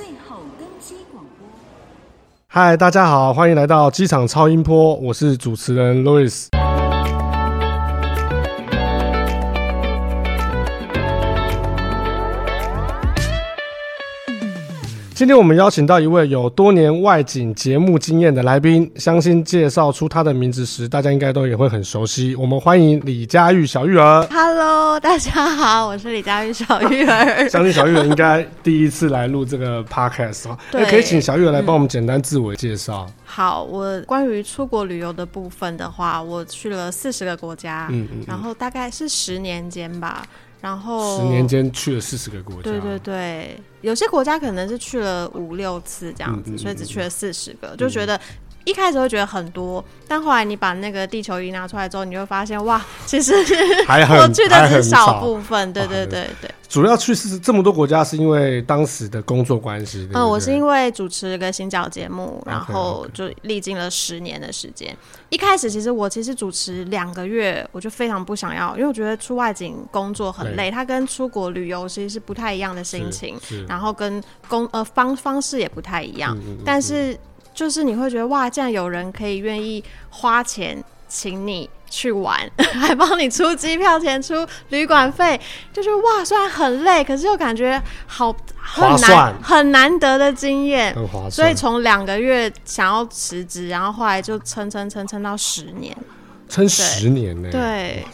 最后登机广播。嗨，大家好，欢迎来到机场超音波，我是主持人 Louis。今天我们邀请到一位有多年外景节目经验的来宾，相信介绍出他的名字时，大家应该都也会很熟悉。我们欢迎李佳玉小玉儿。Hello，大家好，我是李佳玉小玉儿。相信小玉儿应该第一次来录这个 Podcast 哦，那可以请小玉儿来帮我们简单自我介绍。嗯。好，我关于出国旅游的部分的话，我去了四十个国家，嗯，嗯，嗯，然后大概是十年间吧。然后十年间去了四十个国家，对对对，有些国家可能是去了五六次这样子，嗯嗯嗯，所以只去了四十个，嗯，就觉得。一开始会觉得很多，但后来你把那个地球仪拿出来之后，你会发现哇，其实 我去的只是少部分。对对对对，主要去是这么多国家，是因为当时的工作关系。嗯，我是因为主持一个新角节目，然后就历经了十年的时间。一开始其实我其实主持两个月，我就非常不想要，因为我觉得出外景工作很累，它跟出国旅游其实是不太一样的心情，然后跟工呃方方式也不太一样，但是。就是你会觉得哇，这样有人可以愿意花钱请你去玩，还帮你出机票钱、出旅馆费，就是哇，虽然很累，可是又感觉好很难很难得的经验，很划算。所以从两个月想要辞职，然后后来就撑撑撑撑到十年，撑十年呢？对，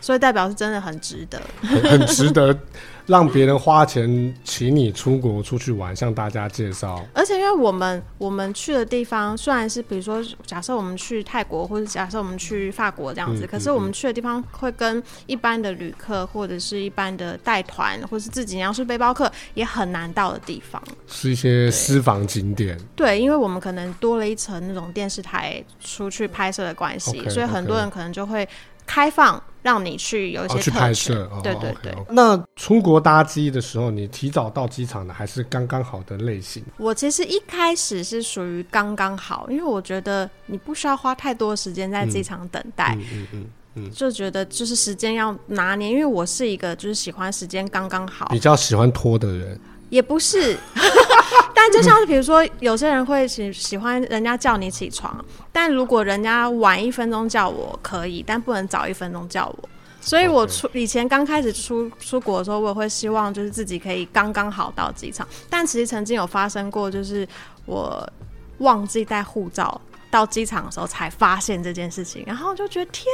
所以代表是真的很值得，很，很值得。让别人花钱请你出国出去玩，向大家介绍。而且，因为我们我们去的地方虽然是，比如说，假设我们去泰国，或者假设我们去法国这样子，嗯，可是我们去的地方会跟一般的旅客，或者是一般的带团，或是自己要是背包客，也很难到的地方，是一些私房景点。对，因为我们可能多了一层那种电视台出去拍摄的关系，okay, 所以很多人可能就会。开放让你去有一些、哦、去拍摄，对对对。哦、okay, okay. 那出国搭机的时候，你提早到机场的还是刚刚好的类型？我其实一开始是属于刚刚好，因为我觉得你不需要花太多时间在机场等待，嗯嗯嗯，嗯，就觉得就是时间要拿捏，因为我是一个就是喜欢时间刚刚好，比较喜欢拖的人，也不是。但就像是比如说，有些人会喜喜欢人家叫你起床，但如果人家晚一分钟叫我可以，但不能早一分钟叫我。所以我出以前刚开始出出国的时候，我也会希望就是自己可以刚刚好到机场。但其实曾经有发生过，就是我忘记带护照。到机场的时候才发现这件事情，然后就觉得天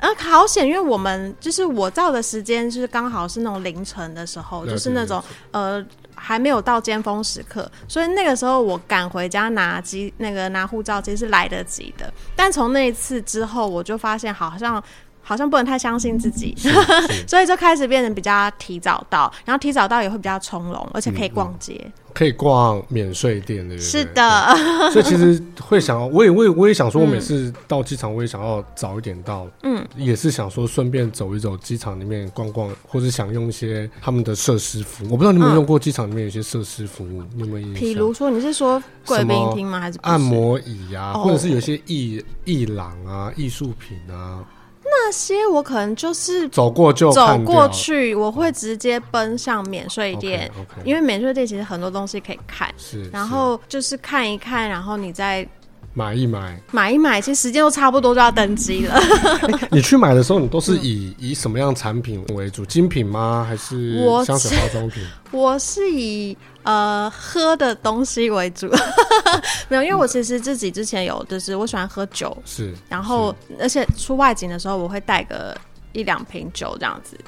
哪，呃，好险！因为我们就是我照的时间，就是刚好是那种凌晨的时候，就是那种呃还没有到尖峰时刻，所以那个时候我赶回家拿机那个拿护照，其实是来得及的。但从那一次之后，我就发现好像。好像不能太相信自己，所以就开始变得比较提早到，然后提早到也会比较从容，而且可以逛街，嗯嗯、可以逛免税店的。是的，所以其实会想要，我也我也我也想说，我每次到机场，我也想要早一点到，嗯，也是想说顺便走一走机场里面逛逛，或者想用一些他们的设施服务。我不知道你有没有用过机场里面有些设施服务，你有没有印象？比如说你是说贵宾厅吗？还是按摩椅啊，或者是有些艺艺廊啊、艺术品啊？那些我可能就是走过就走过去，我会直接奔向免税店，okay, okay. 因为免税店其实很多东西可以看，是，然后就是看一看，然后你再买一买，买一买，其实时间都差不多就要登机了。欸、你去买的时候，你都是以、嗯、以什么样产品为主？精品吗？还是香水化妆品？我是以。呃，喝的东西为主，没有，因为我其实自己之前有，就是我喜欢喝酒，是，然后而且出外景的时候，我会带个一两瓶酒这样子。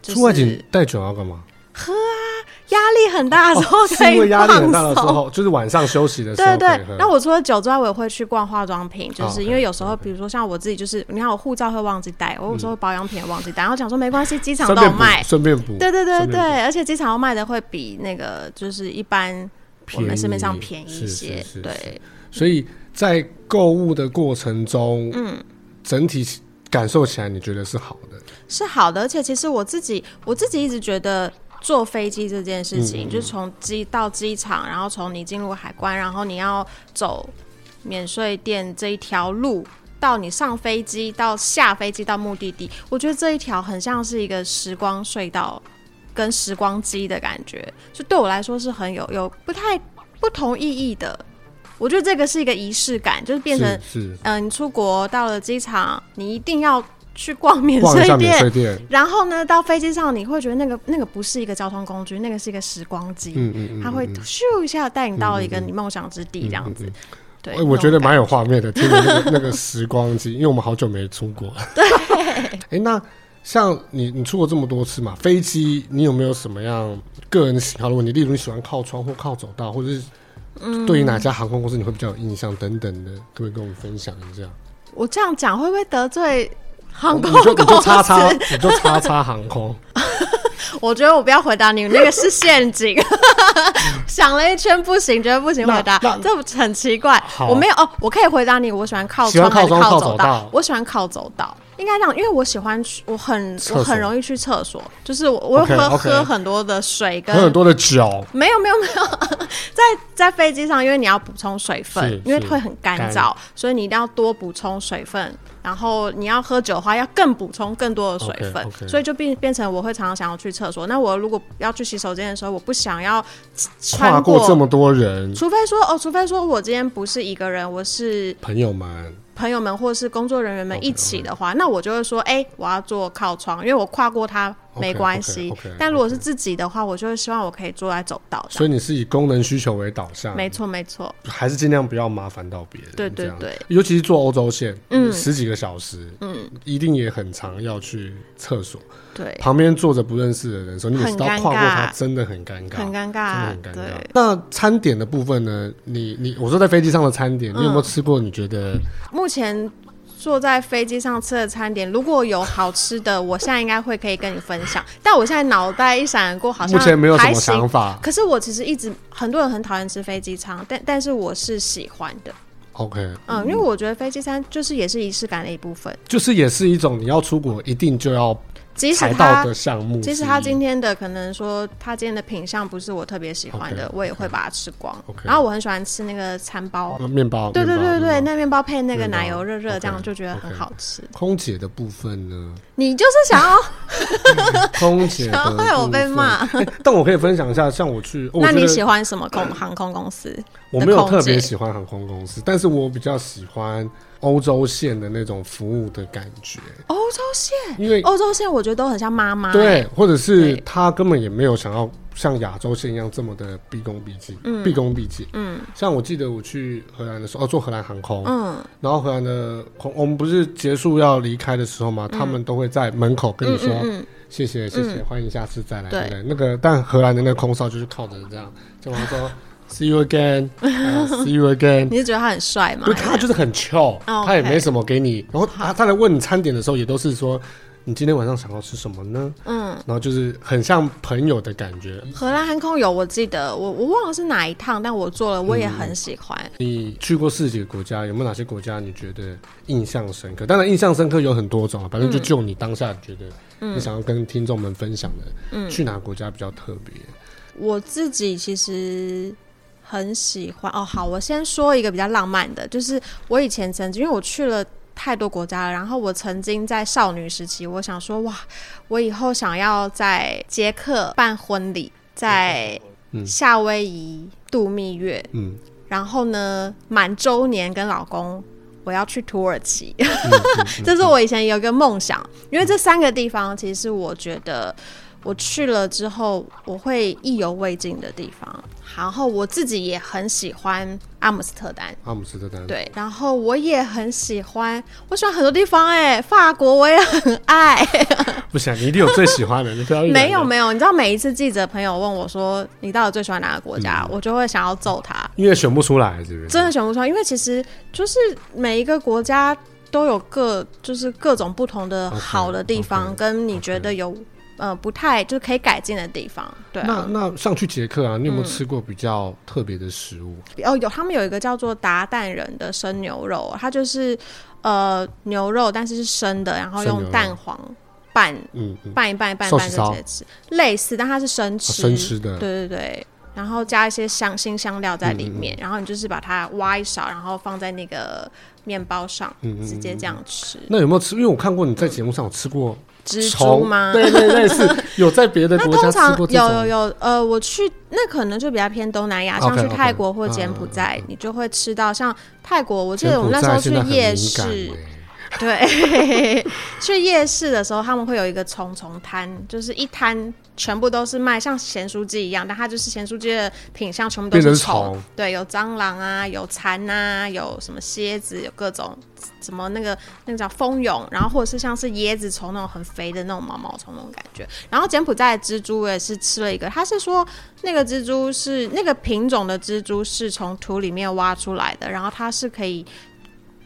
就是、出外景带酒要干嘛？喝啊，压力很大的时候可以、哦、因为压力很大的时候，就是晚上休息的时候。对对对。那我除了酒之外，我也会去逛化妆品，就是因为有时候，比如说像我自己，就是你看我护照会忘记带，我有时候保养品也忘记带，然后讲说没关系，机场都有卖，顺便补。对对对对，而且机场要卖的会比那个就是一般我们市面上便宜一些。对。所以在购物的过程中，嗯，整体感受起来你觉得是好的？是好的，而且其实我自己我自己一直觉得。坐飞机这件事情，嗯、就是从机到机场，然后从你进入海关，然后你要走免税店这一条路，到你上飞机到下飞机到目的地，我觉得这一条很像是一个时光隧道跟时光机的感觉，就对我来说是很有有不太不同意义的。我觉得这个是一个仪式感，就是变成嗯、呃，你出国到了机场，你一定要去逛免税店，店。然后呢，到飞机上你会觉得那个那个不是一个交通工具，那个是一个时光机，嗯嗯，嗯它会咻一下带你到一个你梦想之地，这样子。对，我觉得蛮有画面的，听着那个那个时光机，因为我们好久没出国。对，哎、欸，那像你，你出国这么多次嘛，飞机你有没有什么样个人喜好？的问题？例如你喜欢靠窗或靠走道，或者是对于哪家航空公司你会比较有印象等等的，可不可以跟我们分享一下？我这样讲会不会得罪航空公司？你就叉叉，你就叉叉航空。我觉得我不要回答你，那个是陷阱。想了一圈不行，觉得不行回答，这很奇怪。我没有哦，我可以回答你，我喜欢靠窗还是靠走道？我喜欢靠走道。应该这样，因为我喜欢去，我很我很容易去厕所，就是我我会喝喝很多的水跟喝很多的酒。没有没有没有，在在飞机上，因为你要补充水分，因为会很干燥，所以你一定要多补充水分。然后你要喝酒的话，要更补充更多的水分，okay, okay. 所以就变变成我会常常想要去厕所。那我如果要去洗手间的时候，我不想要穿过，跨过这么多人，除非说哦，除非说我今天不是一个人，我是朋友们。朋友们或是工作人员们一起的话，okay, okay. 那我就会说，哎、欸，我要坐靠窗，因为我跨过它没关系。Okay, okay, okay, okay. 但如果是自己的话，我就会希望我可以坐在走道上。所以你是以功能需求为导向，没错没错，还是尽量不要麻烦到别人。对对对，尤其是坐欧洲线，嗯，十几个小时，嗯，一定也很常要去厕所。对，旁边坐着不认识的人，所以你每次都跨过他，真的很尴尬，很尴尬，真的很尴尬。那餐点的部分呢？你你我说在飞机上的餐点，你有没有吃过？你觉得目前坐在飞机上吃的餐点，如果有好吃的，我现在应该会可以跟你分享。但我现在脑袋一闪过，好像目前没有什么想法。可是我其实一直很多人很讨厌吃飞机餐，但但是我是喜欢的。OK，嗯，因为我觉得飞机餐就是也是仪式感的一部分，就是也是一种你要出国一定就要。即使他的项目，即使他今天的可能说他今天的品相不是我特别喜欢的，我也会把它吃光。然后我很喜欢吃那个餐包，面包，对对对对，那面包配那个奶油热热，这样就觉得很好吃。空姐的部分呢？你就是想要空姐，然后害我被骂。但我可以分享一下，像我去，那你喜欢什么空航空公司？我没有特别喜欢航空公司，但是我比较喜欢。欧洲线的那种服务的感觉，欧洲线，因为欧洲线我觉得都很像妈妈，对，或者是他根本也没有想要像亚洲线一样这么的毕恭毕敬，嗯，毕恭毕敬，嗯，像我记得我去荷兰的时候，哦，坐荷兰航空，嗯，然后荷兰的空，我们不是结束要离开的时候嘛，他们都会在门口跟你说谢谢谢谢，欢迎下次再来，对？那个但荷兰的那个空少就是靠着这样，就他说。See you again. See you again. 你是觉得他很帅吗？不，他就是很 chill，他也没什么给你。然后他他来问你餐点的时候，也都是说你今天晚上想要吃什么呢？嗯，然后就是很像朋友的感觉。荷兰航空有，我记得我我忘了是哪一趟，但我做了，我也很喜欢。你去过四几个国家？有没有哪些国家你觉得印象深刻？当然，印象深刻有很多种啊，反正就就你当下觉得你想要跟听众们分享的，嗯，去哪个国家比较特别？我自己其实。很喜欢哦，好，我先说一个比较浪漫的，就是我以前曾经，因为我去了太多国家了，然后我曾经在少女时期，我想说，哇，我以后想要在捷克办婚礼，在夏威夷度蜜月，嗯，然后呢，满周年跟老公，我要去土耳其，这是我以前有一个梦想，因为这三个地方其实是我觉得。我去了之后，我会意犹未尽的地方。然后我自己也很喜欢阿姆斯特丹。阿姆斯特丹。对，然后我也很喜欢，我喜欢很多地方哎，法国我也很爱。不行，你一定有最喜欢的，你不要。没有没有，你知道每一次记者朋友问我说你到底最喜欢哪个国家，嗯、我就会想要揍他，因为选不出来，是不是？真的选不出来，因为其实就是每一个国家都有各就是各种不同的好的地方，okay, okay, 跟你觉得有。呃，不太就是可以改进的地方，对、啊。那那上去捷克啊，你有没有吃过比较特别的食物？嗯、哦，有，他们有一个叫做达旦人的生牛肉，它就是呃牛肉，但是是生的，然后用蛋黄拌，嗯，拌一拌一拌一拌就直接吃，类似，但它是生吃，哦、生吃的，对对对。然后加一些香辛香料在里面，然后你就是把它挖一勺，然后放在那个面包上，嗯直接这样吃。那有没有吃？因为我看过你在节目上有吃过蜘蛛吗？对 对对，是 有在别的国家吃过这种。有有有，呃，我去那可能就比较偏东南亚，像去泰国或柬埔寨，你就会吃到像泰国。我记得我们那时候去夜市。对，去夜市的时候，他们会有一个虫虫摊，就是一摊全部都是卖像咸酥鸡一样，但它就是咸酥鸡的品相全部都是虫。对，有蟑螂啊，有蚕啊，有什么蝎子，有各种什么那个那个叫蜂蛹，然后或者是像是椰子虫那种很肥的那种毛毛虫那种感觉。然后柬埔寨的蜘蛛我也是吃了一个，他是说那个蜘蛛是那个品种的蜘蛛是从土里面挖出来的，然后它是可以。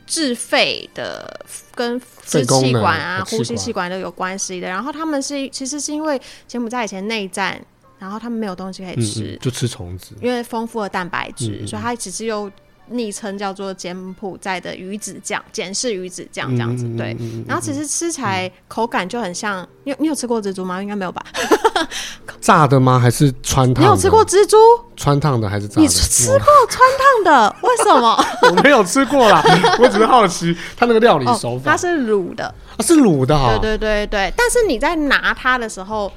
治肺的跟支气管啊、呼吸气管都有关系的。然后他们是其实是因为柬埔寨以前内战，然后他们没有东西可以吃，嗯嗯、就吃虫子，因为丰富的蛋白质，所以它其实又。昵称叫做柬埔寨的鱼子酱，简式鱼子酱这样子，对。然后其实吃起来口感就很像，你有你有吃过蜘蛛吗？应该没有吧？炸的吗？还是穿烫？你有吃过蜘蛛？穿烫的还是炸的？你吃过穿烫的？为什么？我没有吃过啦，我只是好奇它那个料理手法。它是卤的，是卤的哈。对对对对，但是你在拿它的时候。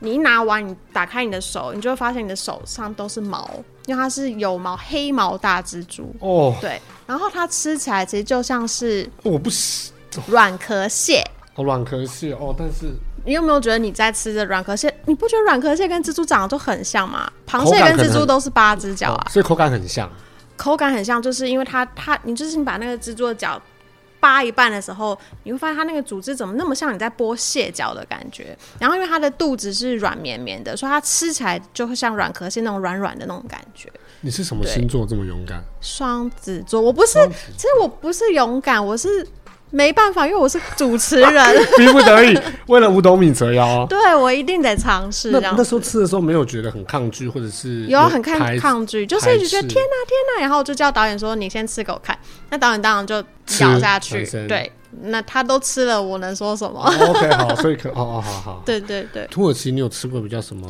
你一拿完，你打开你的手，你就会发现你的手上都是毛，因为它是有毛黑毛大蜘蛛哦。对，然后它吃起来其实就像是我不喜软壳蟹哦，软壳蟹哦。但是你有没有觉得你在吃的软壳蟹？你不觉得软壳蟹跟蜘蛛长得都很像吗？螃蟹跟蜘蛛都是八只脚啊，所以口感很像。口感很像，就是因为它它，你就是你把那个蜘蛛的脚。扒一半的时候，你会发现它那个组织怎么那么像你在剥蟹脚的感觉。然后因为它的肚子是软绵绵的，所以它吃起来就会像软壳蟹那种软软的那种感觉。你是什么星座这么勇敢？双子座，我不是，其实我不是勇敢，我是。没办法，因为我是主持人，逼不得已，为了五斗米折腰啊。对，我一定得尝试。那那时候吃的时候没有觉得很抗拒，或者是有很抗抗拒，就是一直觉得天哪天哪，然后就叫导演说，你先吃给我看。那导演当然就咬下去，对，那他都吃了，我能说什么？OK，好，所以可哦哦好好。对对对，土耳其你有吃过比较什么？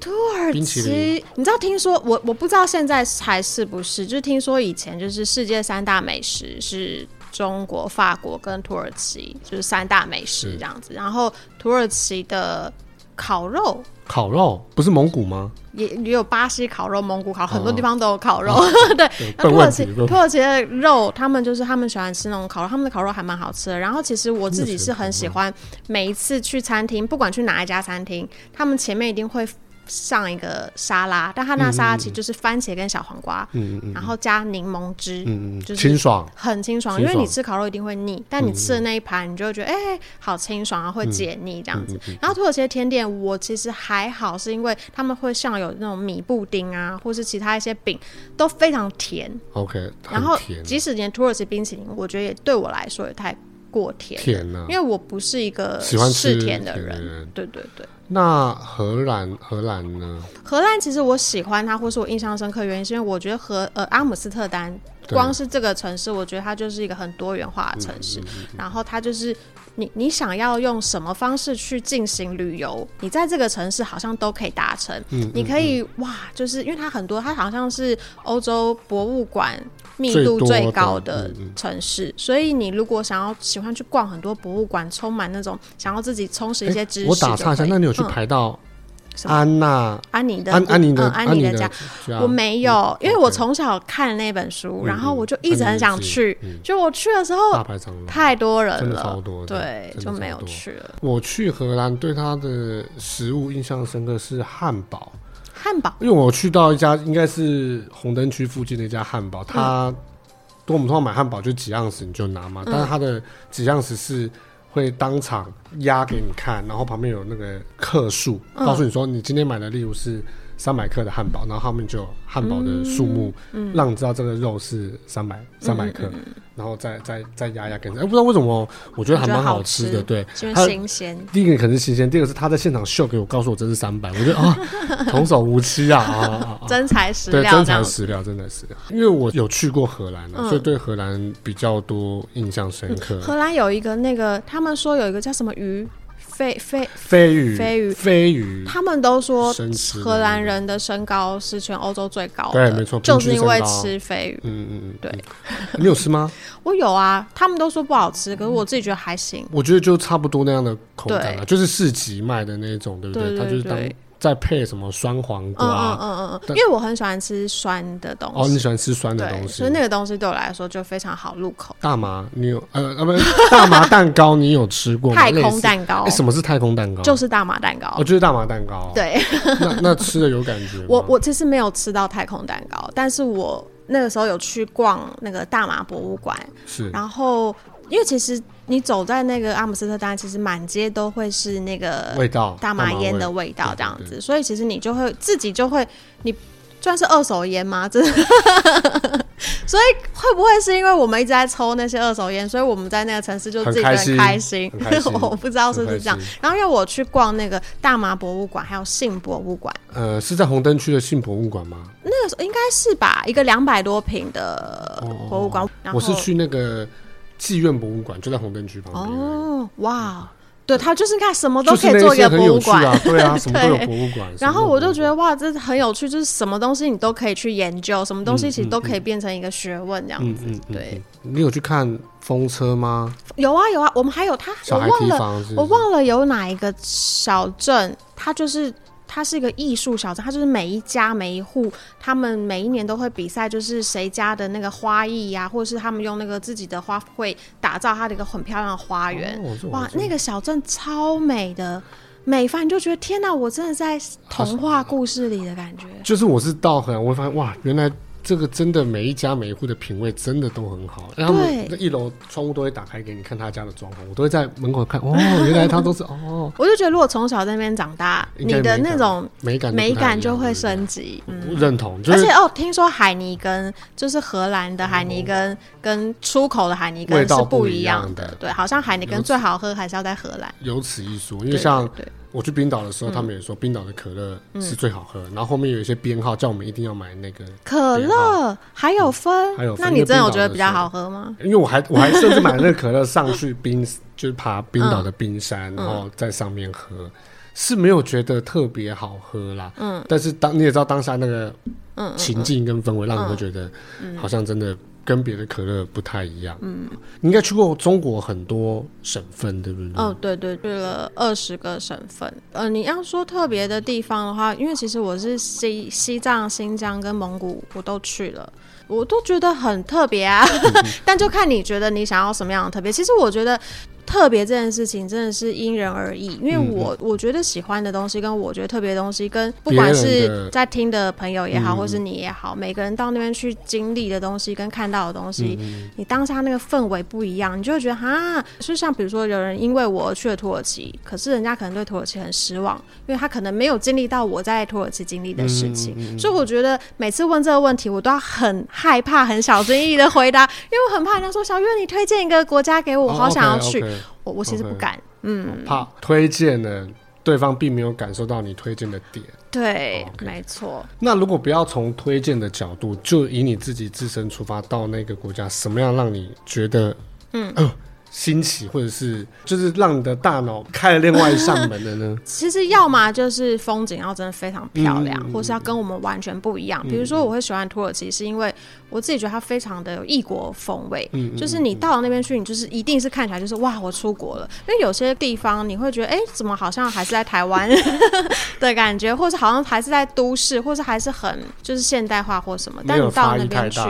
土耳其，你知道？听说我我不知道现在还是不是，就是听说以前就是世界三大美食是。中国、法国跟土耳其就是三大美食这样子，然后土耳其的烤肉，烤肉不是蒙古吗？也也有巴西烤肉、蒙古烤，很多地方都有烤肉。对，那土耳其土耳其的肉，他们就是他们喜欢吃那种烤肉，他们的烤肉还蛮好吃的。然后其实我自己是很喜欢，每一次去餐厅，不管去哪一家餐厅，他们前面一定会。上一个沙拉，但它那沙拉其实就是番茄跟小黄瓜，嗯嗯，然后加柠檬汁，嗯嗯，就是清爽，很清爽。因为你吃烤肉一定会腻，但你吃的那一盘，你就会觉得哎，好清爽啊，会解腻这样子。然后土耳其的甜点，我其实还好，是因为他们会像有那种米布丁啊，或是其他一些饼，都非常甜。OK，然后即使连土耳其冰淇淋，我觉得也对我来说也太过甜，因为我不是一个喜欢吃甜的人。对对对。那荷兰，荷兰呢？荷兰其实我喜欢它，或是我印象深刻原因，是因为我觉得荷呃阿姆斯特丹，光是这个城市，我觉得它就是一个很多元化的城市。嗯嗯嗯、然后它就是你你想要用什么方式去进行旅游，你在这个城市好像都可以达成。你可以哇，就是因为它很多，它好像是欧洲博物馆。密度最高的城市，所以你如果想要喜欢去逛很多博物馆，充满那种想要自己充实一些知识，我打岔一下，那你有去排到安娜。安妮的安安妮的安妮的家？我没有，因为我从小看那本书，然后我就一直很想去，就我去的时候太多人了，对，就没有去了。我去荷兰，对它的食物印象深刻是汉堡。汉堡，因为我去到一家应该是红灯区附近的一家汉堡，它，跟我们通常买汉堡就几样式你就拿嘛，但是它的几样式是会当场压给你看，然后旁边有那个克数，告诉你说你今天买的例如是三百克的汉堡，然后后面就有汉堡的数目，让你知道这个肉是三百三百克。然后再再再压压给你，哎，不知道为什么，我觉得还蛮好吃的，对，新鲜。第一个可能是新鲜，第二个是他在现场秀给我，告诉我这是三百，我觉得啊，童叟无欺啊啊，真材实料，对，真材实料，真材实料。因为我有去过荷兰，所以对荷兰比较多印象深刻。荷兰有一个那个，他们说有一个叫什么鱼飞飞飞鱼，飞鱼，飞鱼，他们都说荷兰人的身高是全欧洲最高的对，没错，就是因为吃飞鱼。嗯嗯嗯，对，你有吃吗？我有啊，他们都说不好吃，可是我自己觉得还行。我觉得就差不多那样的口感啊，就是市集卖的那种，对不对？对对它就是当对再配什么酸黄嗯瓜。嗯嗯嗯因为我很喜欢吃酸的东西。哦，你喜欢吃酸的东，西，所以那个东西对我来说就非常好入口。大麻，你有呃啊不是 大麻蛋糕，你有吃过吗？太空蛋糕哎，什么是太空蛋糕？就是大麻蛋糕。哦，就是大麻蛋糕。，对，那那吃的有感觉吗？我我其实没有吃到太空蛋糕，但是我那个时候有去逛那个大麻博物馆，是然后因为其实你走在那个阿姆斯特丹，其实满街都会是那个味道大麻烟的味道这样子，所以其实你就会自己就会你算是二手烟吗？这，所以会不会是因为我们一直在抽那些二手烟，所以我们在那个城市就自己很开心？我不知道是不是这样。然后因为我去逛那个大麻博物馆，还有性博物馆，呃，是在红灯区的性博物馆吗？那个时候应该是吧，一个两百多平的博物馆。我是去那个妓院博物馆，就在红灯区旁边。哦，哇！对，他就是看什么都可以做一个博物馆，啊，对啊，什么都有博物馆。然后我就觉得哇，这很有趣，就是什么东西你都可以去研究，什么东西其实都可以变成一个学问这样子。对，你有去看风车吗？有啊有啊，我们还有他，我忘了，我忘了有哪一个小镇，它就是。它是一个艺术小镇，它就是每一家每一户，他们每一年都会比赛，就是谁家的那个花艺呀、啊，或者是他们用那个自己的花卉打造它的一个很漂亮的花园。哦、哇，那个小镇超美的，美翻你就觉得天哪，我真的在童话故事里的感觉。就是我是到很，我会发现哇，原来。这个真的每一家每一户的品味真的都很好，然后那一楼窗户都会打开给你看他家的装潢，我都会在门口看。哦，原来他都是哦。我就觉得如果从小在那边长大，你的那种美感美感就会升级。嗯，认同。而且哦，听说海尼根就是荷兰的海尼根跟出口的海尼根是不一样的。对，好像海尼根最好喝还是要在荷兰。有此一说，因为像。我去冰岛的时候，他们也说冰岛的可乐是最好喝。然后后面有一些编号，叫我们一定要买那个可乐，还有分，还有分。那你真的有觉得比较好喝吗？因为我还我还甚至买那个可乐上去冰，就是爬冰岛的冰山，然后在上面喝，是没有觉得特别好喝啦。嗯，但是当你也知道当下那个情境跟氛围，让你会觉得好像真的。跟别的可乐不太一样。嗯，你应该去过中国很多省份，对不对？哦，对对，去了二十个省份。呃，你要说特别的地方的话，因为其实我是西西藏、新疆跟蒙古，我都去了，我都觉得很特别啊。但就看你觉得你想要什么样的特别。其实我觉得。特别这件事情真的是因人而异，因为我我觉得喜欢的东西跟我觉得特别的东西，跟不管是在听的朋友也好，或是你也好，每个人到那边去经历的东西跟看到的东西，你当下那个氛围不一样，你就会觉得哈，就像比如说有人因为我去了土耳其，可是人家可能对土耳其很失望，因为他可能没有经历到我在土耳其经历的事情，所以我觉得每次问这个问题，我都要很害怕、很小心翼翼的回答，因为我很怕人家说小月，你推荐一个国家给我，我好想要去。我我其实不敢嗯，怕推荐呢，对方并没有感受到你推荐的点，对，okay. 没错。那如果不要从推荐的角度，就以你自己自身出发，到那个国家，什么样让你觉得，嗯。呃新奇，或者是就是让你的大脑开了另外一扇门的呢？其实要么就是风景要真的非常漂亮，嗯、或是要跟我们完全不一样。嗯、比如说，我会喜欢土耳其，是因为我自己觉得它非常的有异国风味。嗯，就是你到了那边去，你就是一定是看起来就是哇，我出国了。因为有些地方你会觉得，哎、欸，怎么好像还是在台湾 的感觉，或是好像还是在都市，或是还是很就是现代化或什么。但你到那边去，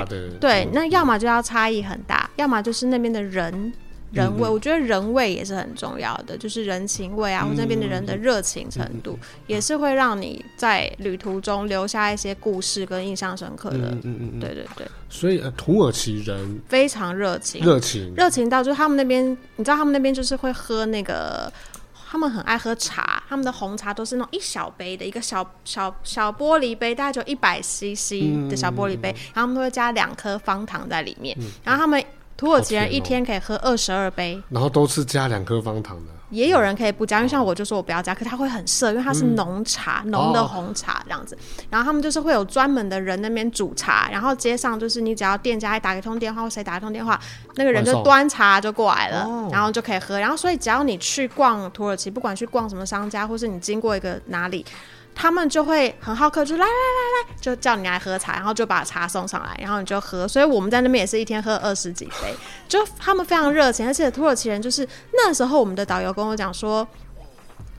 对，那要么就要差异很大，要么就是那边的人。人味，我觉得人味也是很重要的，就是人情味啊，或者那边的人的热情程度，也是会让你在旅途中留下一些故事跟印象深刻的。嗯嗯嗯，对对对。所以，呃，土耳其人非常热情，热情，热情到就是他们那边，你知道他们那边就是会喝那个，他们很爱喝茶，他们的红茶都是那种一小杯的一个小小小玻璃杯，大概就一百 CC 的小玻璃杯，然后他们都会加两颗方糖在里面，然后他们。土耳其人一天可以喝二十二杯，然后都是加两颗方糖的。也有人可以不加，因为像我就说我不要加，可它会很涩，因为它是浓茶，浓、嗯、的红茶这样子。然后他们就是会有专门的人那边煮茶，然后街上就是你只要店家一打一通电话或谁打一通电话，那个人就端茶就过来了，然后就可以喝。然后所以只要你去逛土耳其，不管去逛什么商家，或是你经过一个哪里。他们就会很好客，就来来来来，就叫你来喝茶，然后就把茶送上来，然后你就喝。所以我们在那边也是一天喝二十几杯，就他们非常热情，而且土耳其人就是那时候我们的导游跟我讲说，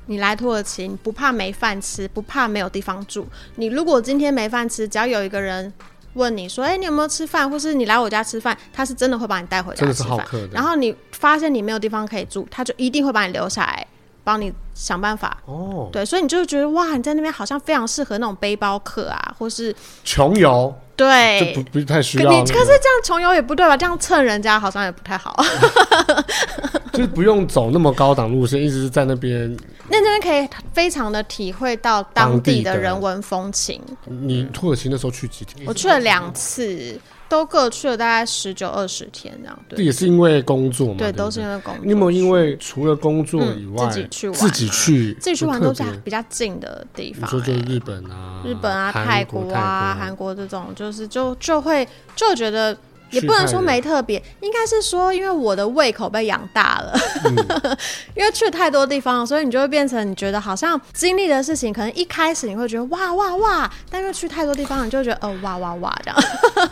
你来土耳其你不怕没饭吃，不怕没有地方住。你如果今天没饭吃，只要有一个人问你说，哎、欸，你有没有吃饭，或是你来我家吃饭，他是真的会把你带回家吃饭。真的是好客。然后你发现你没有地方可以住，他就一定会把你留下来。帮你想办法哦，对，所以你就觉得哇，你在那边好像非常适合那种背包客啊，或是穷游，对，就不不太需要、那个。可是这样穷游也不对吧？这样蹭人家好像也不太好。就是不用走那么高档路线，一直是在那边。那那边可以非常的体会到当地的人文风情。你土耳其那时候去几天？我去了两次。都各去了大概十九二十天这样，对。这也是因为工作嘛？对，都是因为工作。你有没有因为除了工作以外，自己去玩，自己去，自己去玩都是比较近的地方？你说就是日本啊，日本啊，泰国啊，韩国这种，就是就就会就觉得。也不能说没特别，应该是说，因为我的胃口被养大了，嗯、因为去了太多地方，所以你就会变成你觉得好像经历的事情，可能一开始你会觉得哇哇哇，但又去太多地方，你就觉得呃哇哇哇这样。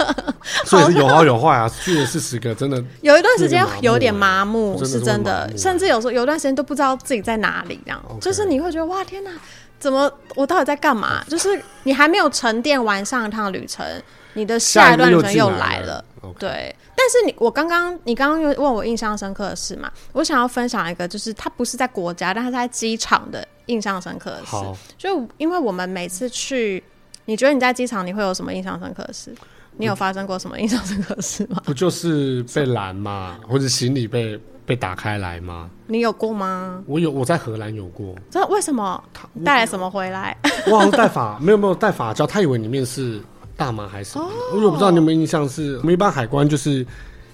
所以是有好有坏啊，去了四十个，真的有一段时间有点麻木，是真的，甚至有时候有段时间都不知道自己在哪里，这样。就是你会觉得哇天哪，怎么我到底在干嘛？就是你还没有沉淀完上一趟旅程。你的下一段旅程又来了，对。但是你，我刚刚，你刚刚又问我印象深刻的事嘛？我想要分享一个，就是它不是在国家，但是在机场的印象深刻的事。就因为我们每次去，你觉得你在机场你会有什么印象深刻的事？你有发生过什么印象深刻的事吗？不就是被拦嘛？或者行李被被打开来吗？你有过吗？我有，我在荷兰有过。这为什么？带来什么回来？我好像带法，没有没有带法胶，他以为里面是。大麻还是？因为我不知道你有没有印象是，是我们一般海关就是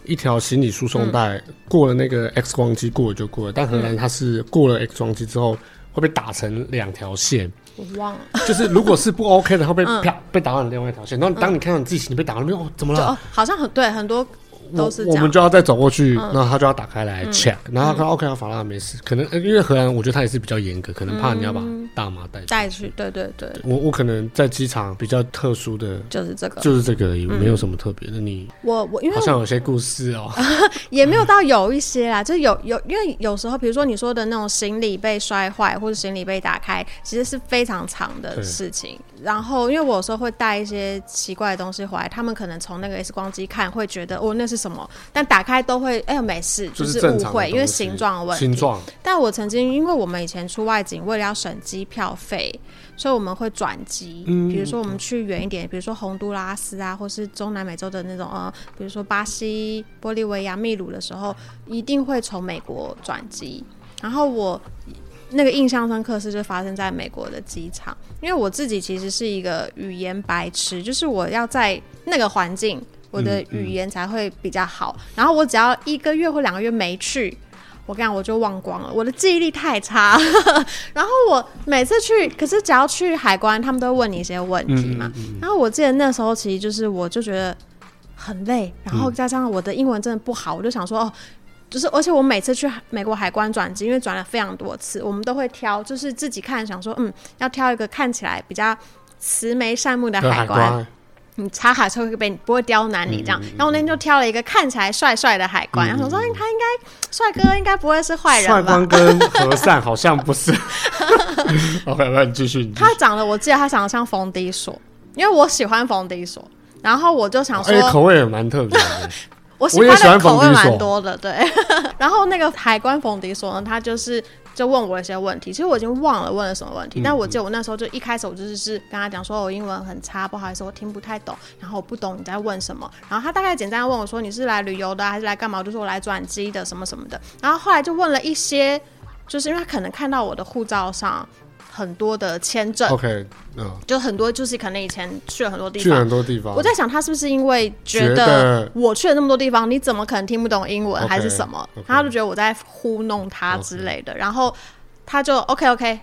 一条行李输送带、嗯，过了那个 X 光机过了就过了，但荷兰它是过了 X 光机之后会被打成两条线。我忘了，就是如果是不 OK 的，会被啪、嗯、被打成另外一条线。然后当你看到你自己行李被打到没有？怎么了？哦、好像很对很多。都是我，我们就要再走过去，然后、他就要打开来 check，、嗯、然后他看 OK，他法拉没事，可能因为荷兰，我觉得他也是比较严格，可能怕你要把大麻带带去。对对对，我我可能在机场比较特殊的，就是这个，就是这个而已，没有什么特别的。你我我因为好像有些故事哦，也没有到有一些啦，就有有因为有时候，比如说你说的那种行李被摔坏或者行李被打开，其实是非常长的事情。然后因为我有时候会带一些奇怪的东西回来，他们可能从那个 X 光机看会觉得哦，那是。什么？但打开都会，哎呦，没事，就是误会，因为形状问题。形状。但我曾经，因为我们以前出外景，为了要省机票费，所以我们会转机。嗯。比如说我们去远一点，比如说洪都拉斯啊，或是中南美洲的那种，呃，比如说巴西、玻利维亚、秘鲁的时候，一定会从美国转机。然后我那个印象深刻是就发生在美国的机场，因为我自己其实是一个语言白痴，就是我要在那个环境。我的语言才会比较好，嗯嗯，然后我只要一个月或两个月没去，我跟你讲我就忘光了，我的记忆力太差。然后我每次去，可是只要去海关，他们都会问你一些问题嘛。然后我记得那时候其实就是，我就觉得很累，然后加上我的英文真的不好，我就想说哦，就是而且我每次去美国海关转机，因为转了非常多次，我们都会挑，就是自己看想说，嗯，要挑一个看起来比较慈眉善目的海关。你查海车会被不会刁难你这样，嗯、然后我那天就挑了一个看起来帅帅的海关，嗯、然后我说他应该帅哥应该不会是坏人吧？帅哥跟和善好像不是。OK，那你继续。他长得我记得他长得像冯迪索，因为我喜欢冯迪索，然后我就想说，哎、欸，口味也蛮特别的。我喜欢的口味蛮多的，对。然后那个海关冯迪索呢，他就是。就问我一些问题，其实我已经忘了问了什么问题，嗯、但我记得我那时候就一开始我就是是跟他讲说，我英文很差，不好意思，我听不太懂，然后我不懂你在问什么，然后他大概简单问我说，你是来旅游的还是来干嘛？我就说我来转机的什么什么的，然后后来就问了一些，就是因为他可能看到我的护照上很多的签证。OK，嗯，就很多就是可能以前去了很多地方，去了很多地方。我在想他是不是因为觉得我去了那么多地方，你怎么可能听不懂英文还是什么？他就觉得我在糊弄他之类的，然后他就 OK OK。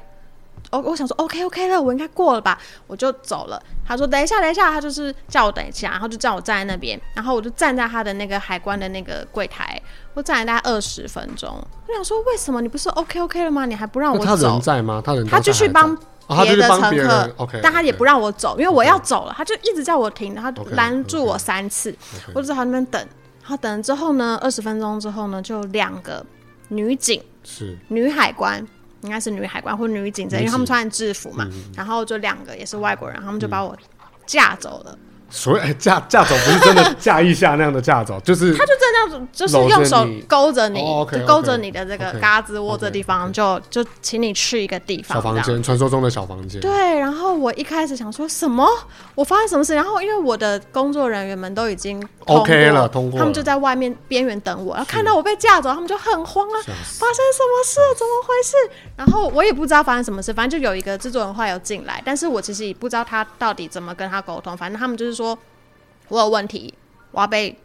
我我想说 OK OK 了，我应该过了吧，我就走了。他说等一下等一下，他就是叫我等一下，然后就叫我站在那边，然后我就站在他的那个海关的那个柜台，我站了大概二十分钟。我想说为什么你不是 OK OK 了吗？你还不让我走？他人在吗？他人他继续帮别的乘客，但他也不让我走，因为我要走了，他就一直叫我停，他拦住我三次，okay, okay. 我就在他那边等。然后等了之后呢，二十分钟之后呢，就两个女警是女海关。应该是女海关或女警，因为他们穿制服嘛，嗯、然后就两个也是外国人，他们就把我架走了。所谓架架走不是真的架一下那样的架走，就是他就在那样，就是用手勾着你，就勾着你的这个胳肢窝这地方，就就请你去一个地方，小房间，传说中的小房间。对，然后我一开始想说什么？我发生什么事？然后因为我的工作人员们都已经 OK 了，通过，他们就在外面边缘等我，然后看到我被架走，他们就很慌啊，发生什么事？怎么回事？然后我也不知道发生什么事，反正就有一个制作人话有进来，但是我其实也不知道他到底怎么跟他沟通，反正他们就是说。我有问题，我要被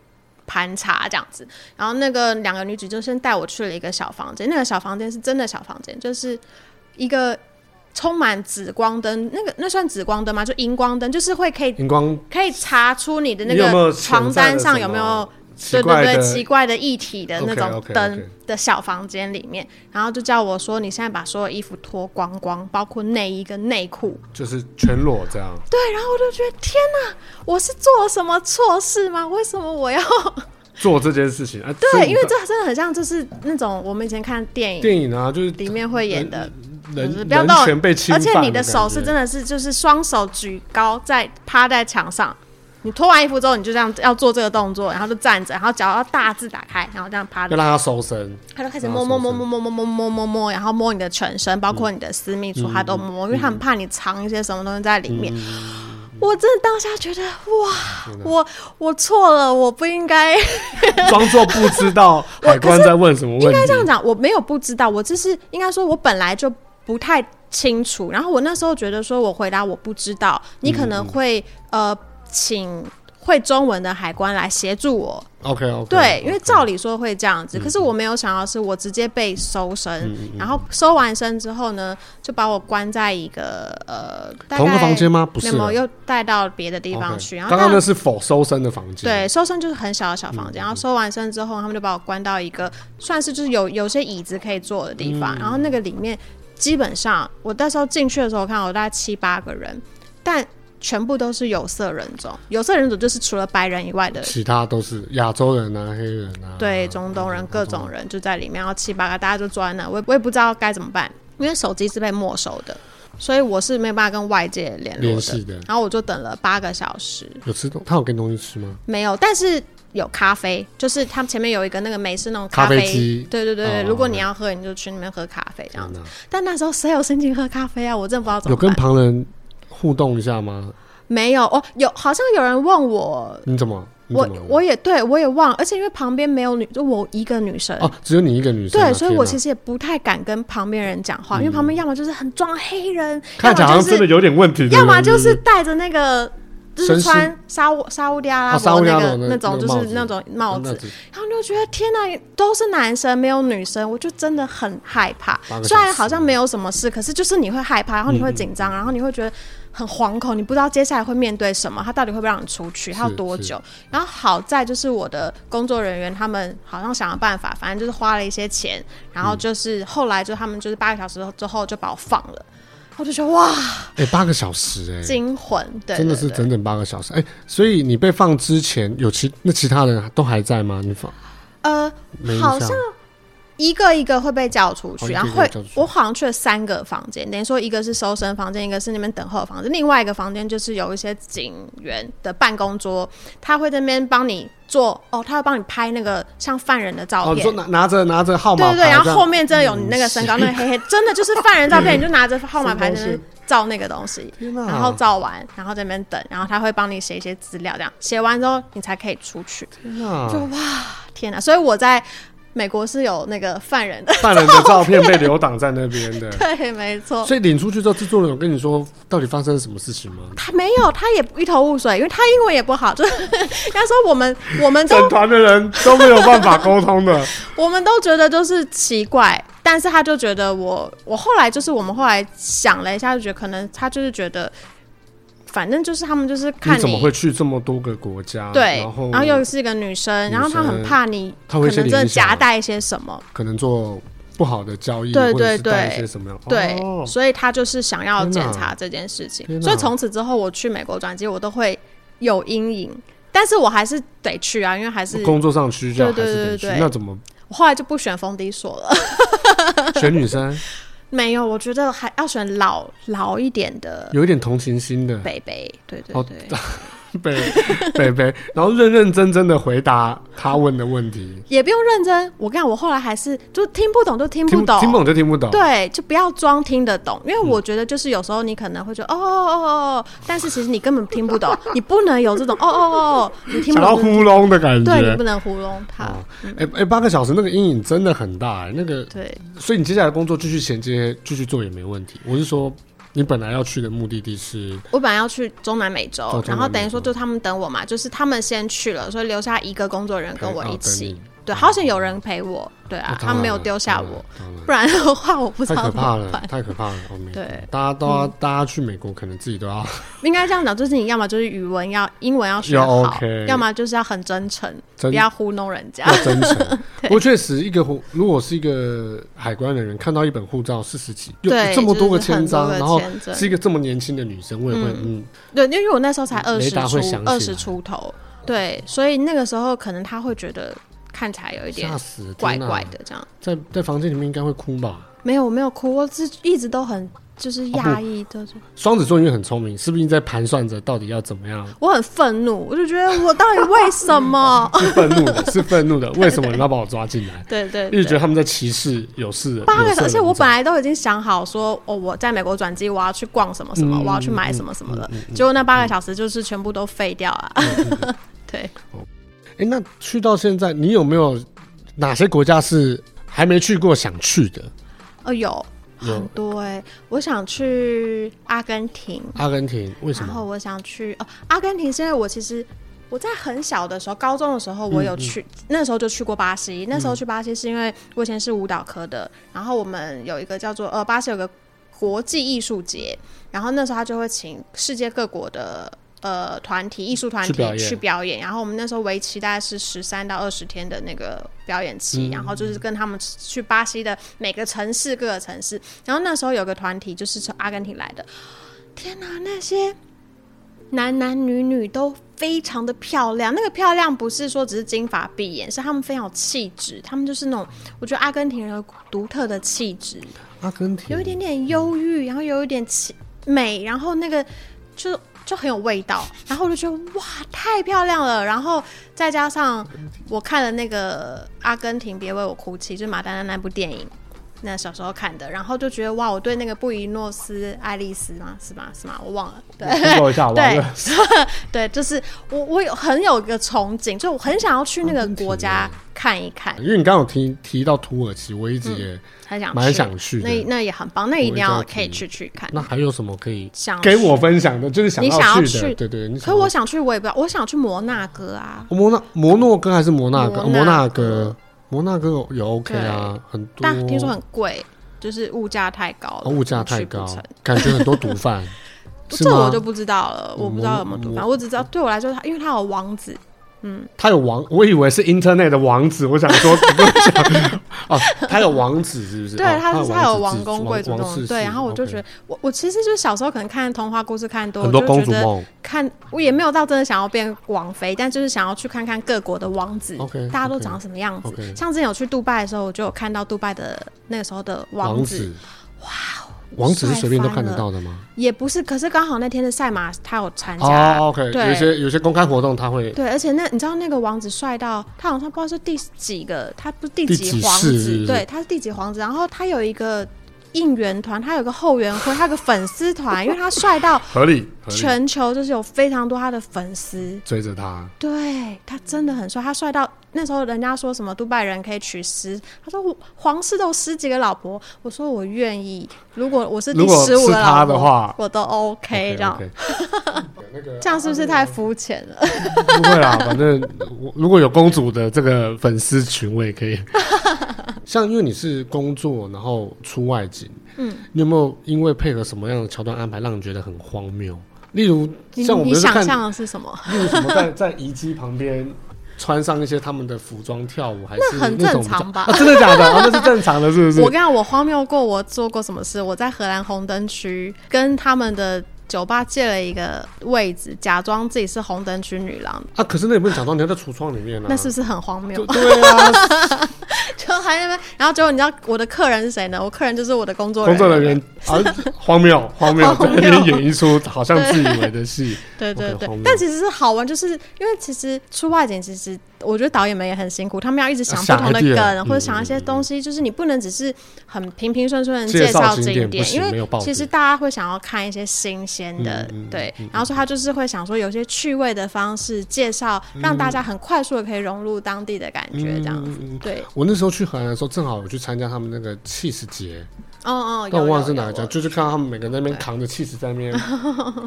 盘查这样子。然后那个两个女主就先带我去了一个小房间，那个小房间是真的小房间，就是一个充满紫光灯，那个那算紫光灯吗？就荧光灯，就是会可以荧光可以查出你的那个床单上有没有。对对对，奇怪的液体的那种灯的小房间里面，然后就叫我说：“你现在把所有衣服脱光光，包括内衣跟内裤，就是全裸这样。”对，然后我就觉得天哪，我是做了什么错事吗？为什么我要 做这件事情？啊、对，因为这真的很像，就是那种我们以前看电影，电影啊，就是里面会演的，人就是不要动，被侵犯，而且你的手是真的是就是双手举高，在趴在墙上。你脱完衣服之后，你就这样要做这个动作，然后就站着，然后脚要大字打开，然后这样趴着，要让他收身。他就开始摸摸摸摸摸摸摸摸摸摸，然后摸你的全身，包括你的私密处，他都摸，因为他很怕你藏一些什么东西在里面。我真的当下觉得，哇，我我错了，我不应该装作不知道海关在问什么问题。应该这样讲，我没有不知道，我就是应该说，我本来就不太清楚。然后我那时候觉得，说我回答我不知道，你可能会呃。请会中文的海关来协助我。OK OK。对，因为照理说会这样子，可是我没有想到是我直接被搜身，然后搜完身之后呢，就把我关在一个呃，同一个房间吗？不是，没有，又带到别的地方去。然后刚刚那是否搜身的房间？对，搜身就是很小的小房间。然后搜完身之后，他们就把我关到一个算是就是有有些椅子可以坐的地方。然后那个里面基本上，我那时候进去的时候，我看我大概七八个人，但。全部都是有色人种，有色人种就是除了白人以外的，其他都是亚洲人啊、黑人啊，对，中东人各种人就在里面，然后七八个大家就坐在那，我也我也不知道该怎么办，因为手机是被没收的，所以我是没有办法跟外界联络的。然后我就等了八个小时。有吃东，他有给东西吃吗？没有，但是有咖啡，就是他们前面有一个那个美式那种咖啡机，对对对对，如果你要喝，你就去那边喝咖啡这样子。但那时候谁有心情喝咖啡啊？我真的不知道怎么。有跟旁人。互动一下吗？没有哦，有好像有人问我，你怎么？我我也对我也忘，而且因为旁边没有女，就我一个女生。哦，只有你一个女生，对，所以我其实也不太敢跟旁边人讲话，因为旁边要么就是很装黑人，看起来好像真的有点问题，要么就是戴着那个就是穿沙乌沙乌地阿拉伯那个那种就是那种帽子，然后就觉得天哪，都是男生没有女生，我就真的很害怕。虽然好像没有什么事，可是就是你会害怕，然后你会紧张，然后你会觉得。很惶恐，你不知道接下来会面对什么，他到底会不会让你出去，他要多久？然后好在就是我的工作人员，他们好像想了办法，反正就是花了一些钱，然后就是后来就他们就是八个小时之后就把我放了，我就觉得哇，哎、欸，八个小时哎、欸，惊魂，对，真的是整整八个小时，哎、欸，所以你被放之前有其那其他人都还在吗？你放？呃，好像。一个一个会被叫出去，然后会我好像去了三个房间，等于说一个是搜身房间，一个是那边等候的房间，另外一个房间就是有一些警员的办公桌，他会在那边帮你做哦，他会帮你拍那个像犯人的照片，哦、拿拿着拿着号码牌，对对对，然后后面真的有你那个身高，嗯、那个黑黑，真的就是犯人照片，你就拿着号码牌在那照那个东西，然后照完，然后在那边等，然后他会帮你写一些资料，这样写完之后你才可以出去，就哇天哪！所以我在。美国是有那个犯人的犯人的照片被留挡在那边的。对，没错。所以领出去之后，制作人有跟你说到底发生了什么事情吗？他没有，他也一头雾水，因为他英文也不好，就是 他说我们我们整团的人都没有办法沟通的，我们都觉得就是奇怪，但是他就觉得我我后来就是我们后来想了一下，就觉得可能他就是觉得。反正就是他们就是看你，你怎么会去这么多个国家？对，然后然后又是一个女生，然后她很怕你，可能真的夹带一些什么，可能做不好的交易，对对对，一些什么样？对，哦、所以她就是想要检查这件事情。所以从此之后，我去美国转机，我都会有阴影，但是我还是得去啊，因为还是工作上需要，对对对对，对，那怎么？我后来就不选封底锁了，选女生。没有，我觉得还要选老老一点的，有一点同情心的北北，对对对。哦北北北，然后认认真真的回答他问的问题，也不用认真。我讲，我后来还是就听不懂就听不懂，听不懂就听不懂。对，就不要装听得懂，因为我觉得就是有时候你可能会觉得、嗯、哦哦哦哦，但是其实你根本听不懂，你不能有这种哦哦哦，你听不懂。想要糊弄的感觉，对，你不能糊弄他。哎、嗯、哎、八个小时那个阴影真的很大、欸，那个对，所以你接下来工作继续衔接继续做也没问题。我是说。你本来要去的目的地是？我本来要去中南美洲，哦、然后等于说就他们等我嘛，就是他们先去了，所以留下一个工作人员跟我一起。对，好险有人陪我，对啊，他们没有丢下我，不然的话我不知道。太可怕了，太可怕了！对，大家都要，大家去美国可能自己都要。应该这样讲，就是你要么就是语文要，英文要学好，要么就是要很真诚，不要糊弄人家。真诚。不过确实，一个如果是一个海关的人，看到一本护照四十几，有这么多个签章，然后是一个这么年轻的女生，我也会嗯。对，因为我那时候才二十出，二十出头，对，所以那个时候可能他会觉得。看起来有一点怪怪的，这样在在房间里面应该会哭吧？没有，我没有哭，我是一直都很就是压抑的。双子座因为很聪明，是不是在盘算着到底要怎么样？我很愤怒，我就觉得我到底为什么？是愤怒的，是愤怒的，为什么你要把我抓进来？对对，一直觉得他们在歧视有事人。八个小，而且我本来都已经想好说，哦，我在美国转机，我要去逛什么什么，我要去买什么什么的，结果那八个小时就是全部都废掉了。对。哎、欸，那去到现在，你有没有哪些国家是还没去过想去的？哦，有很多哎、欸，我想去阿根廷。阿根廷为什么？然后我想去哦，阿根廷是因为我其实我在很小的时候，高中的时候我有去，嗯嗯、那时候就去过巴西。那时候去巴西是因为我以前是舞蹈科的，然后我们有一个叫做呃，巴西有个国际艺术节，然后那时候他就会请世界各国的。呃，团体艺术团体去表，去表演，然后我们那时候为期大概是十三到二十天的那个表演期，嗯、然后就是跟他们去巴西的每个城市，各个城市，然后那时候有个团体就是从阿根廷来的，天哪，那些男男女女都非常的漂亮，那个漂亮不是说只是金发碧眼，是他们非常有气质，他们就是那种我觉得阿根廷人独特的气质，阿根廷。有一点点忧郁，然后有一点美，然后那个就。就很有味道，然后我就觉得哇，太漂亮了，然后再加上我看了那个《阿根廷别为我哭泣》，就是马丹丹那部电影。那小时候看的，然后就觉得哇，我对那个布宜诺斯艾利斯吗？是吗？是吗？我忘了。对，一下对，对，就是我，我有很有一个憧憬，就我很想要去那个国家看一看。因为你刚刚有提提到土耳其，我一直也很想蛮想去，那那也很棒，那一定要可以去去看。那还有什么可以想给我分享的？就是想要去的，对对。可我想去，我也不知道，我想去摩纳哥啊。摩纳摩诺哥还是摩纳哥？摩纳哥。摩纳哥有 OK 啊，很多，但听说很贵，就是物价太高了，物价太高，感觉很多毒贩，这我就不知道了，我不知道有没有毒贩，我只知道对我来说，他因为他有王子。嗯，他有王，我以为是 Internet 的王子，我想说，哦，他有王子是不是？对，他是他有王公贵族对。然后我就觉得，我我其实就是小时候可能看童话故事看多，很多公主梦，看我也没有到真的想要变王妃，但就是想要去看看各国的王子，大家都长什么样子。像之前有去杜拜的时候，我就有看到杜拜的那个时候的王子，哇。王子是随便都看得到的吗？也不是，可是刚好那天的赛马他有参加。哦，OK，对，有些有些公开活动他会。对，而且那你知道那个王子帅到他好像不知道是第几个，他不是第几皇子，对，他是第几皇子。然后他有一个应援团，他有个后援会，他有个粉丝团，因为他帅到 合理，全球就是有非常多他的粉丝追着他。对，他真的很帅，他帅到那时候人家说什么杜拜人可以娶十，他说皇室都有十几个老婆，我说我愿意，如果我是第十五个老婆的话，我都 OK 这样。这样是不是太肤浅了？不会啦，反正我如果有公主的这个粉丝群，我也可以。像因为你是工作，然后出外景，嗯，你有没有因为配合什么样的桥段安排，让你觉得很荒谬？例如像我们想象的是什么？例如什么在 在遗迹旁边穿上一些他们的服装跳舞，还是那很正常吧？啊、真的假的？啊，那是 正常的，是不是？我跟你讲，我荒谬过，我做过什么事？我在荷兰红灯区跟他们的。酒吧借了一个位置，假装自己是红灯区女郎啊！可是那也不能假装，你要在橱窗里面啊！那是不是很荒谬？对啊，就还在那边，然后结果你知道我的客人是谁呢？我客人就是我的工作人员。工作人员啊，荒谬，荒谬，在那边演一出好像自以为的戏。对对对，但其实是好玩，就是因为其实出外景，其实。我觉得导演们也很辛苦，他们要一直想不同的梗，或者想一些东西，就是你不能只是很平平顺顺的介绍景点，因为其实大家会想要看一些新鲜的，对。然后说他就是会想说有些趣味的方式介绍，让大家很快速的可以融入当地的感觉，这样子。对。我那时候去荷兰的时候，正好有去参加他们那个起司节，哦哦，但我忘了是哪一家，就是看到他们每个人在那边扛着起司在那边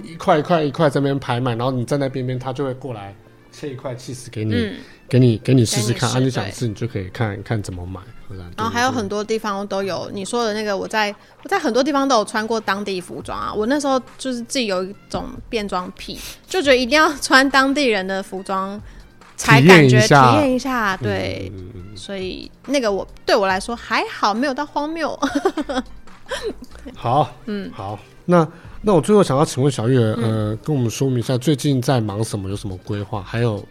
一块一块一块在那边排满，然后你站在边边，他就会过来切一块起司给你。给你给你试试看，啊，你想吃你就可以看看怎么买。然后还有很多地方都有你说的那个，我在我在很多地方都有穿过当地服装啊。我那时候就是自己有一种变装癖，就觉得一定要穿当地人的服装才感觉体验一下。对，所以那个我对我来说还好，没有到荒谬。好，嗯，好，那那我最后想要请问小月，呃，跟我们说明一下最近在忙什么，有什么规划，还有。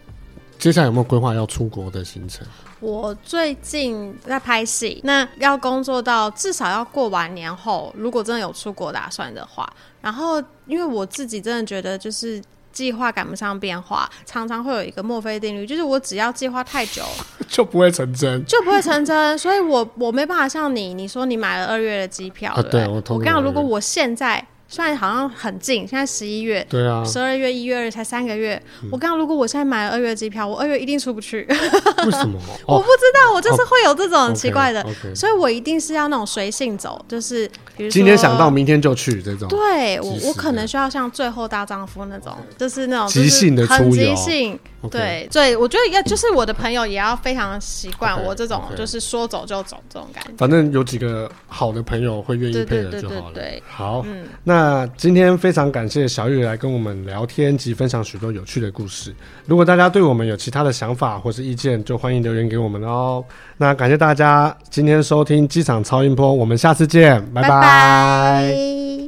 接下来有没有规划要出国的行程？我最近在拍戏，那要工作到至少要过完年后，如果真的有出国打算的话，然后因为我自己真的觉得就是计划赶不上变化，常常会有一个墨菲定律，就是我只要计划太久 就不会成真，就不会成真，所以我我没办法像你，你说你买了二月的机票，啊、对，对我刚好，如果我现在。虽然好像很近，现在十一月，对啊，十二月、一月、二才三个月。嗯、我刚刚如果我现在买了二月机票，我二月一定出不去。为什么？我不知道，我就是会有这种奇怪的，oh, okay, okay. 所以我一定是要那种随性走，就是比如说今天想到明天就去这种。对我，我可能需要像最后大丈夫那种就是那种即兴的出游，很即兴。对对，我觉得要就是我的朋友也要非常习惯我这种就是说走就走这种感觉。反正有几个好的朋友会愿意配合就好了。对，好，嗯，那今天非常感谢小玉来跟我们聊天及分享许多有趣的故事。如果大家对我们有其他的想法或是意见，就欢迎留言给我们哦。那感谢大家今天收听机场超音波，我们下次见。拜拜。